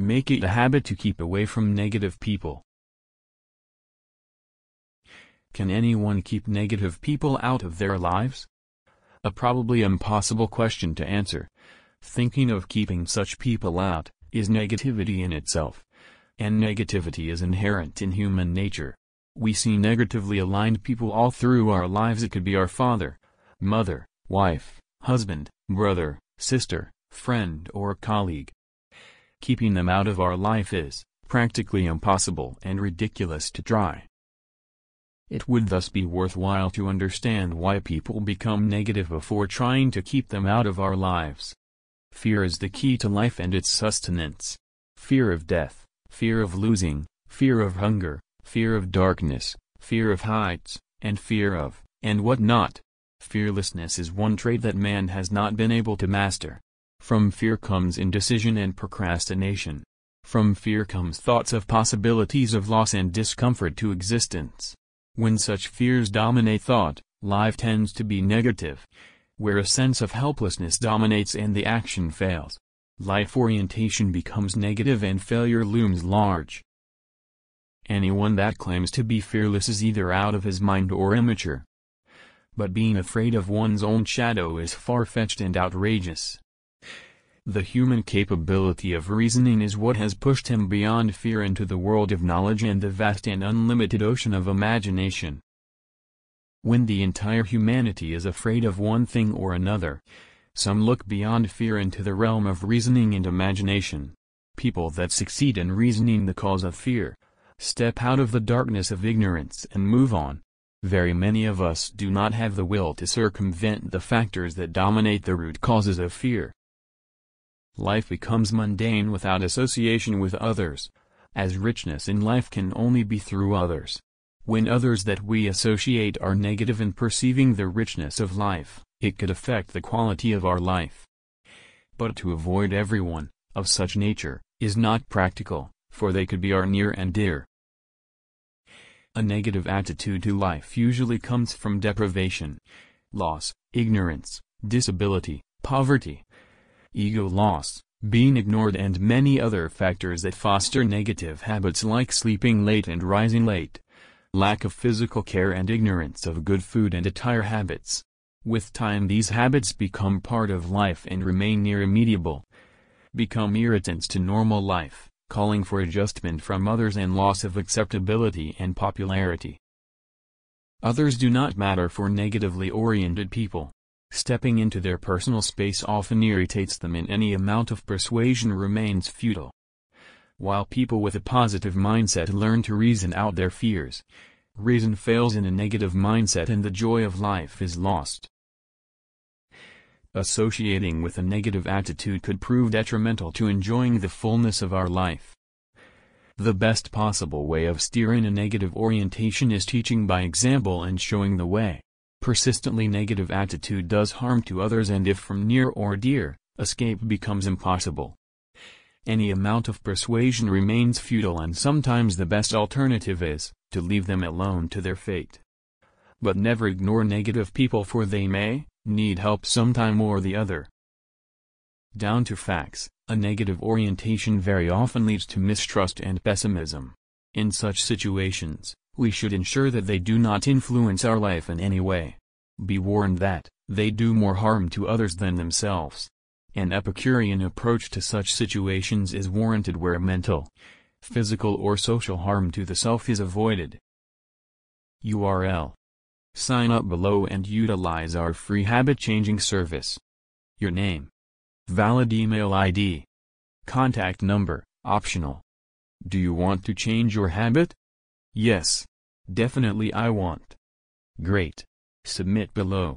Make it a habit to keep away from negative people. Can anyone keep negative people out of their lives? A probably impossible question to answer. Thinking of keeping such people out, is negativity in itself. And negativity is inherent in human nature. We see negatively aligned people all through our lives it could be our father, mother, wife, husband, brother, sister, friend or colleague. Keeping them out of our life is, practically impossible and ridiculous to try. It would thus be worthwhile to understand why people become negative before trying to keep them out of our lives. Fear is the key to life and its sustenance. Fear of death, fear of losing, fear of hunger, fear of darkness, fear of heights, and fear of, and what not. Fearlessness is one trait that man has not been able to master. From fear comes indecision and procrastination. From fear comes thoughts of possibilities of loss and discomfort to existence. When such fears dominate thought, life tends to be negative. Where a sense of helplessness dominates and the action fails, life orientation becomes negative and failure looms large. Anyone that claims to be fearless is either out of his mind or immature. But being afraid of one's own shadow is far-fetched and outrageous. The human capability of reasoning is what has pushed him beyond fear into the world of knowledge and the vast and unlimited ocean of imagination. When the entire humanity is afraid of one thing or another, some look beyond fear into the realm of reasoning and imagination. People that succeed in reasoning the cause of fear, step out of the darkness of ignorance and move on. Very many of us do not have the will to circumvent the factors that dominate the root causes of fear. Life becomes mundane without association with others, as richness in life can only be through others. When others that we associate are negative in perceiving the richness of life, it could affect the quality of our life. But to avoid everyone, of such nature, is not practical, for they could be our near and dear. A negative attitude to life usually comes from deprivation, loss, ignorance, disability, poverty, ego loss, being ignored and many other factors that foster negative habits like sleeping late and rising late, lack of physical care and ignorance of good food and attire habits. With time these habits become part of life and remain irremediable, become irritants to normal life, calling for adjustment from others and loss of acceptability and popularity. Others do not matter for negatively oriented people. Stepping into their personal space often irritates them and any amount of persuasion remains futile. While people with a positive mindset learn to reason out their fears, reason fails in a negative mindset and the joy of life is lost. Associating with a negative attitude could prove detrimental to enjoying the fullness of our life. The best possible way of steering a negative orientation is teaching by example and showing the way. Persistently negative attitude does harm to others and if from near or dear, escape becomes impossible. Any amount of persuasion remains futile and sometimes the best alternative is, to leave them alone to their fate. But never ignore negative people for they may, need help sometime or the other. Down to facts, a negative orientation very often leads to mistrust and pessimism. In such situations, we should ensure that they do not influence our life in any way. Be warned that, they do more harm to others than themselves. An Epicurean approach to such situations is warranted where mental, physical or social harm to the self is avoided. URL. Sign up below and utilize our free habit-changing service. Your name. Valid email ID. Contact number, optional. Do you want to change your habit? Yes. Definitely I want. Great. Submit below.